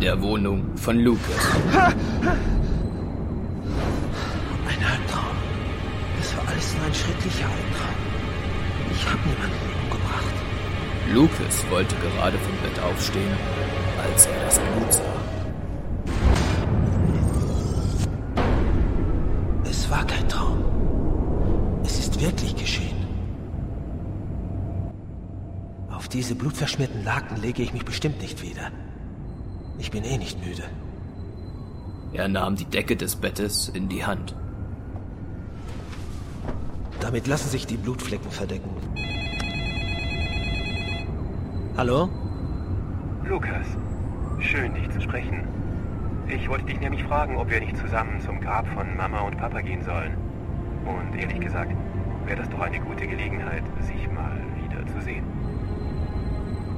In der Wohnung von Lucas. Ein Albtraum. Das war alles nur ein schrecklicher Albtraum. Ich habe niemanden umgebracht. Lucas wollte gerade vom Bett aufstehen, als er das Blut sah. Es war kein Traum. Es ist wirklich geschehen. Auf diese blutverschmierten Laken lege ich mich bestimmt nicht wieder. Ich bin eh nicht müde. Er nahm die Decke des Bettes in die Hand. Damit lassen sich die Blutflecken verdecken. Hallo? Lukas, schön dich zu sprechen. Ich wollte dich nämlich fragen, ob wir nicht zusammen zum Grab von Mama und Papa gehen sollen. Und ehrlich gesagt, wäre das doch eine gute Gelegenheit, sich mal wieder zu sehen.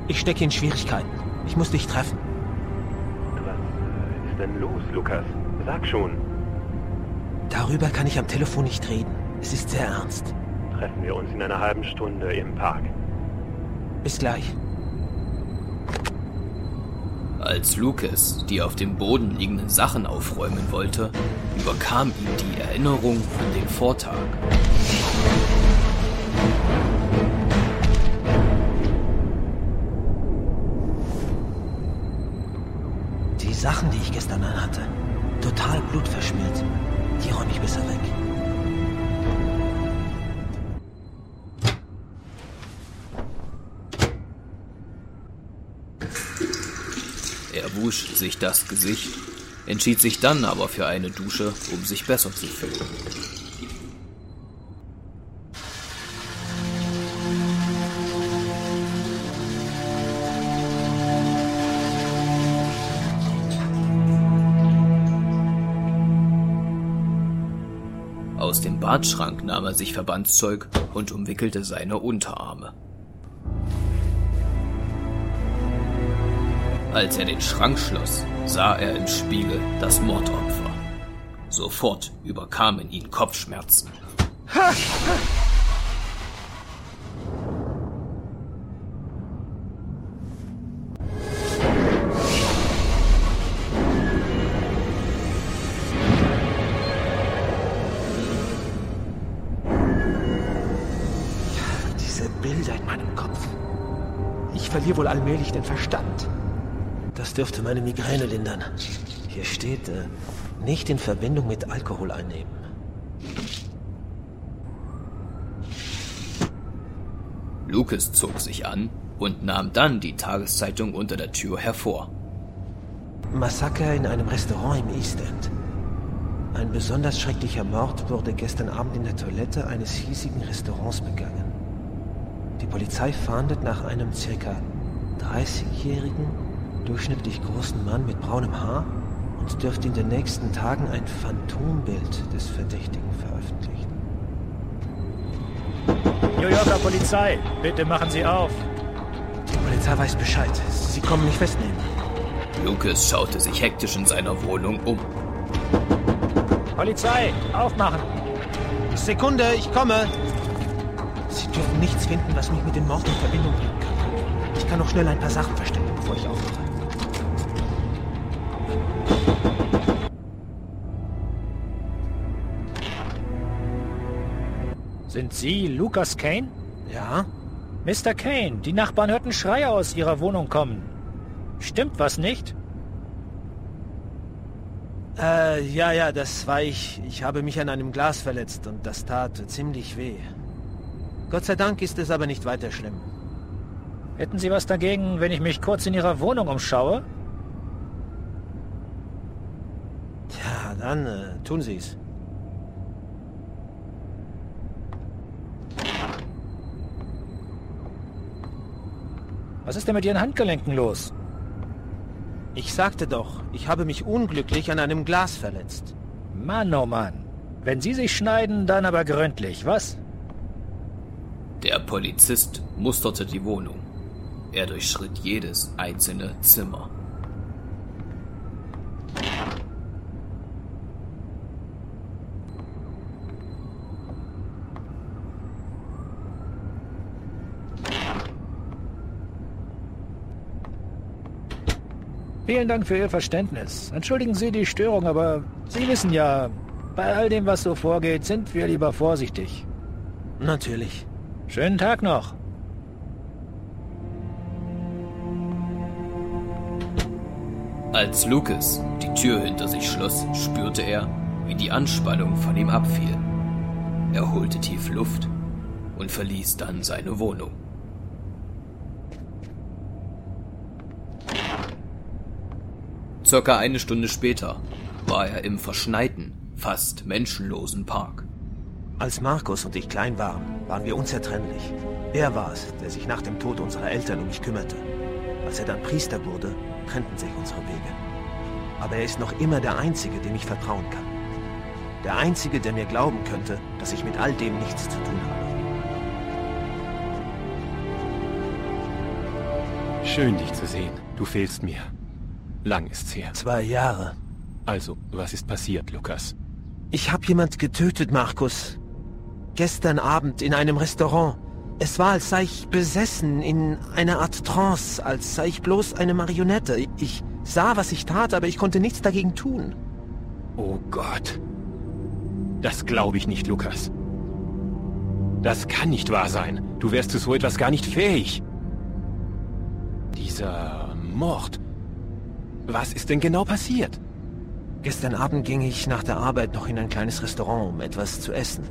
Ich stecke in Schwierigkeiten. Ich muss dich treffen. Was ist denn los, Lukas? Sag schon. Darüber kann ich am Telefon nicht reden. Es ist sehr ernst. Treffen wir uns in einer halben Stunde im Park. Bis gleich. Als Lucas die auf dem Boden liegenden Sachen aufräumen wollte, überkam ihn die Erinnerung an den Vortag. Sachen, die ich gestern anhatte, total blutverschmiert. Die räume ich besser weg. Er wusch sich das Gesicht, entschied sich dann aber für eine Dusche, um sich besser zu fühlen. Aus dem Badschrank nahm er sich Verbandszeug und umwickelte seine Unterarme. Als er den Schrank schloss, sah er im Spiegel das Mordopfer. Sofort überkamen ihn Kopfschmerzen. Verliere wohl allmählich den Verstand. Das dürfte meine Migräne lindern. Hier steht, äh, nicht in Verbindung mit Alkohol einnehmen. Lucas zog sich an und nahm dann die Tageszeitung unter der Tür hervor. Massaker in einem Restaurant im East End. Ein besonders schrecklicher Mord wurde gestern Abend in der Toilette eines hiesigen Restaurants begangen. Die Polizei fahndet nach einem circa 30-jährigen, durchschnittlich großen Mann mit braunem Haar und dürfte in den nächsten Tagen ein Phantombild des Verdächtigen veröffentlichen. New Yorker Polizei, bitte machen Sie auf. Die Polizei weiß Bescheid. Sie kommen mich festnehmen. Lucas schaute sich hektisch in seiner Wohnung um. Polizei, aufmachen. Sekunde, ich komme. Sie dürfen nichts finden, was mich mit dem Mord in Verbindung bringen kann. Ich kann noch schnell ein paar Sachen verstecken, bevor ich aufmache. Sind Sie Lucas Kane? Ja? Mr. Kane, die Nachbarn hörten Schreie aus Ihrer Wohnung kommen. Stimmt was nicht? Äh, ja, ja, das war ich. Ich habe mich an einem Glas verletzt und das tat ziemlich weh. Gott sei Dank ist es aber nicht weiter schlimm. Hätten Sie was dagegen, wenn ich mich kurz in Ihrer Wohnung umschaue? Tja, dann äh, tun Sie es. Was ist denn mit Ihren Handgelenken los? Ich sagte doch, ich habe mich unglücklich an einem Glas verletzt. Mann, oh Mann. Wenn Sie sich schneiden, dann aber gründlich, was? Der Polizist musterte die Wohnung. Er durchschritt jedes einzelne Zimmer. Vielen Dank für Ihr Verständnis. Entschuldigen Sie die Störung, aber Sie wissen ja, bei all dem, was so vorgeht, sind wir lieber vorsichtig. Natürlich. Schönen Tag noch. Als Lucas die Tür hinter sich schloss, spürte er, wie die Anspannung von ihm abfiel. Er holte tief Luft und verließ dann seine Wohnung. Circa eine Stunde später war er im verschneiten, fast menschenlosen Park. Als Markus und ich klein waren, waren wir unzertrennlich. Er war es, der sich nach dem Tod unserer Eltern um mich kümmerte. Als er dann Priester wurde, trennten sich unsere Wege. Aber er ist noch immer der Einzige, dem ich vertrauen kann. Der Einzige, der mir glauben könnte, dass ich mit all dem nichts zu tun habe. Schön, dich zu sehen. Du fehlst mir. Lang ist's her. Zwei Jahre. Also, was ist passiert, Lukas? Ich habe jemand getötet, Markus. Gestern Abend in einem Restaurant. Es war, als sei ich besessen, in einer Art Trance, als sei ich bloß eine Marionette. Ich sah, was ich tat, aber ich konnte nichts dagegen tun. Oh Gott. Das glaube ich nicht, Lukas. Das kann nicht wahr sein. Du wärst zu so etwas gar nicht fähig. Dieser Mord. Was ist denn genau passiert? Gestern Abend ging ich nach der Arbeit noch in ein kleines Restaurant, um etwas zu essen.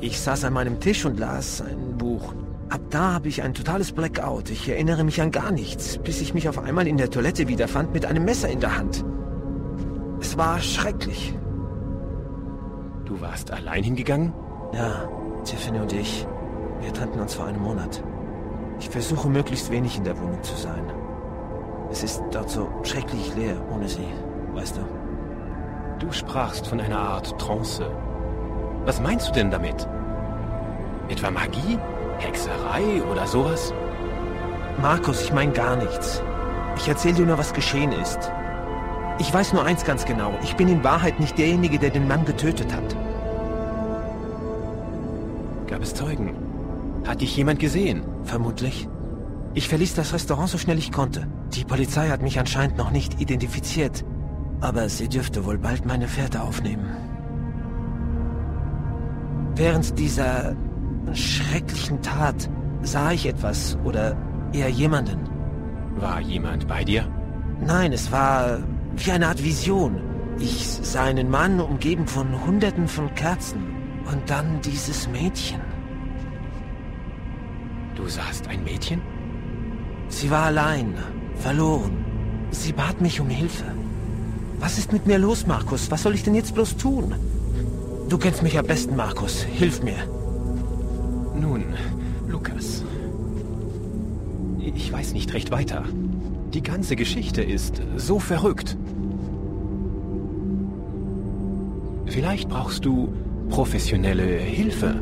Ich saß an meinem Tisch und las ein Buch. Ab da habe ich ein totales Blackout. Ich erinnere mich an gar nichts, bis ich mich auf einmal in der Toilette wiederfand mit einem Messer in der Hand. Es war schrecklich. Du warst allein hingegangen? Ja, Tiffany und ich. Wir trennten uns vor einem Monat. Ich versuche möglichst wenig in der Wohnung zu sein. Es ist dort so schrecklich leer ohne sie, weißt du? Du sprachst von einer Art Trance. Was meinst du denn damit? Etwa Magie? Hexerei oder sowas? Markus, ich meine gar nichts. Ich erzähle dir nur, was geschehen ist. Ich weiß nur eins ganz genau. Ich bin in Wahrheit nicht derjenige, der den Mann getötet hat. Gab es Zeugen? Hat dich jemand gesehen? Vermutlich. Ich verließ das Restaurant so schnell ich konnte. Die Polizei hat mich anscheinend noch nicht identifiziert. Aber sie dürfte wohl bald meine Fährte aufnehmen. Während dieser schrecklichen Tat sah ich etwas oder eher jemanden. War jemand bei dir? Nein, es war wie eine Art Vision. Ich sah einen Mann umgeben von Hunderten von Kerzen und dann dieses Mädchen. Du sahst ein Mädchen? Sie war allein, verloren. Sie bat mich um Hilfe. Was ist mit mir los, Markus? Was soll ich denn jetzt bloß tun? Du kennst mich am besten, Markus. Hilf mir. Nun, Lukas. Ich weiß nicht recht weiter. Die ganze Geschichte ist so verrückt. Vielleicht brauchst du professionelle Hilfe.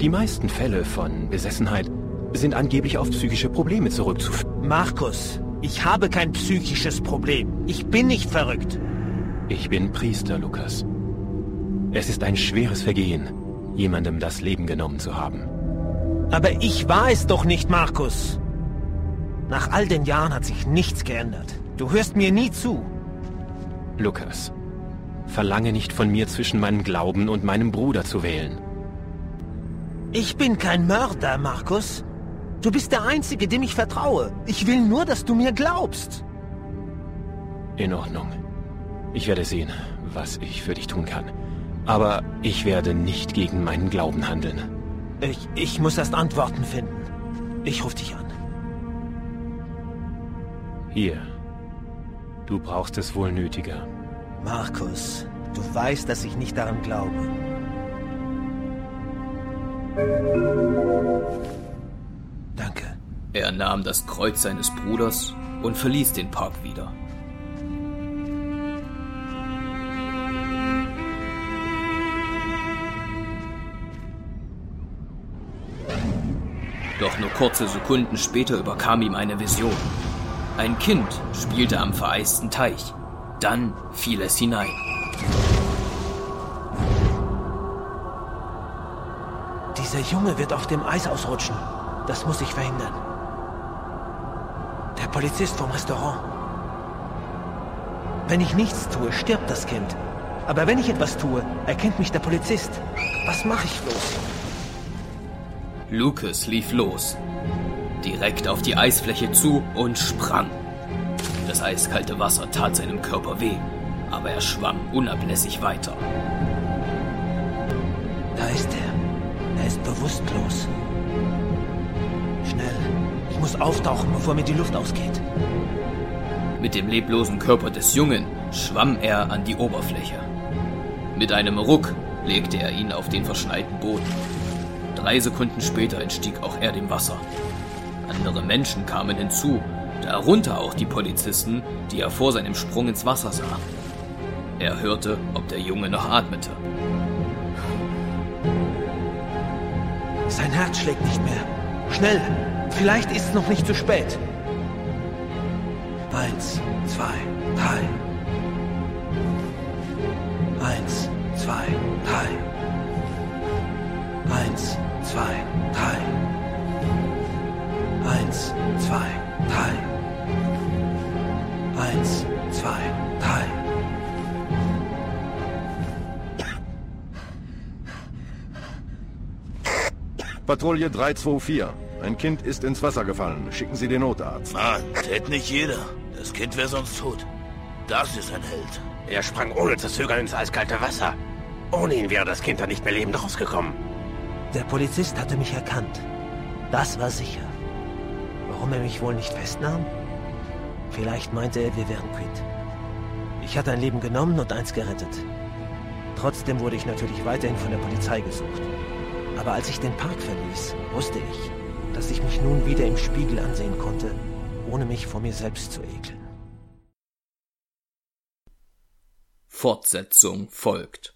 Die meisten Fälle von Besessenheit sind angeblich auf psychische Probleme zurückzuführen. Markus, ich habe kein psychisches Problem. Ich bin nicht verrückt. Ich bin Priester, Lukas. Es ist ein schweres Vergehen, jemandem das Leben genommen zu haben. Aber ich war es doch nicht, Markus. Nach all den Jahren hat sich nichts geändert. Du hörst mir nie zu. Lukas, verlange nicht von mir zwischen meinem Glauben und meinem Bruder zu wählen. Ich bin kein Mörder, Markus. Du bist der Einzige, dem ich vertraue. Ich will nur, dass du mir glaubst. In Ordnung. Ich werde sehen, was ich für dich tun kann. Aber ich werde nicht gegen meinen Glauben handeln. Ich, ich muss erst Antworten finden. Ich rufe dich an. Hier. Du brauchst es wohl nötiger. Markus, du weißt, dass ich nicht daran glaube. Danke. Er nahm das Kreuz seines Bruders und verließ den Park wieder. Doch nur kurze Sekunden später überkam ihm eine Vision. Ein Kind spielte am vereisten Teich. Dann fiel es hinein. Dieser Junge wird auf dem Eis ausrutschen. Das muss ich verhindern. Der Polizist vom Restaurant. Wenn ich nichts tue, stirbt das Kind. Aber wenn ich etwas tue, erkennt mich der Polizist. Was mache ich bloß? Lucas lief los, direkt auf die Eisfläche zu und sprang. Das eiskalte Wasser tat seinem Körper weh, aber er schwamm unablässig weiter. Da ist er. Er ist bewusstlos. Schnell. Ich muss auftauchen, bevor mir die Luft ausgeht. Mit dem leblosen Körper des Jungen schwamm er an die Oberfläche. Mit einem Ruck legte er ihn auf den verschneiten Boden. Drei Sekunden später entstieg auch er dem Wasser. Andere Menschen kamen hinzu, darunter auch die Polizisten, die er vor seinem Sprung ins Wasser sah. Er hörte, ob der Junge noch atmete. Sein Herz schlägt nicht mehr. Schnell! Vielleicht ist es noch nicht zu spät. Eins, zwei, drei. Eins, zwei, drei. Eins, zwei, drei. Eins, zwei, drei. Eins, zwei, drei. Patrouille 324. Ein Kind ist ins Wasser gefallen. Schicken Sie den Notarzt. Mann, tät nicht jeder. Das Kind wäre sonst tot. Das ist ein Held. Er sprang ohne zu zögern ins eiskalte Wasser. Ohne ihn wäre das Kind dann nicht mehr lebend rausgekommen. Der Polizist hatte mich erkannt. Das war sicher. Warum er mich wohl nicht festnahm? Vielleicht meinte er, wir wären quitt. Ich hatte ein Leben genommen und eins gerettet. Trotzdem wurde ich natürlich weiterhin von der Polizei gesucht. Aber als ich den Park verließ, wusste ich, dass ich mich nun wieder im Spiegel ansehen konnte, ohne mich vor mir selbst zu ekeln. Fortsetzung folgt.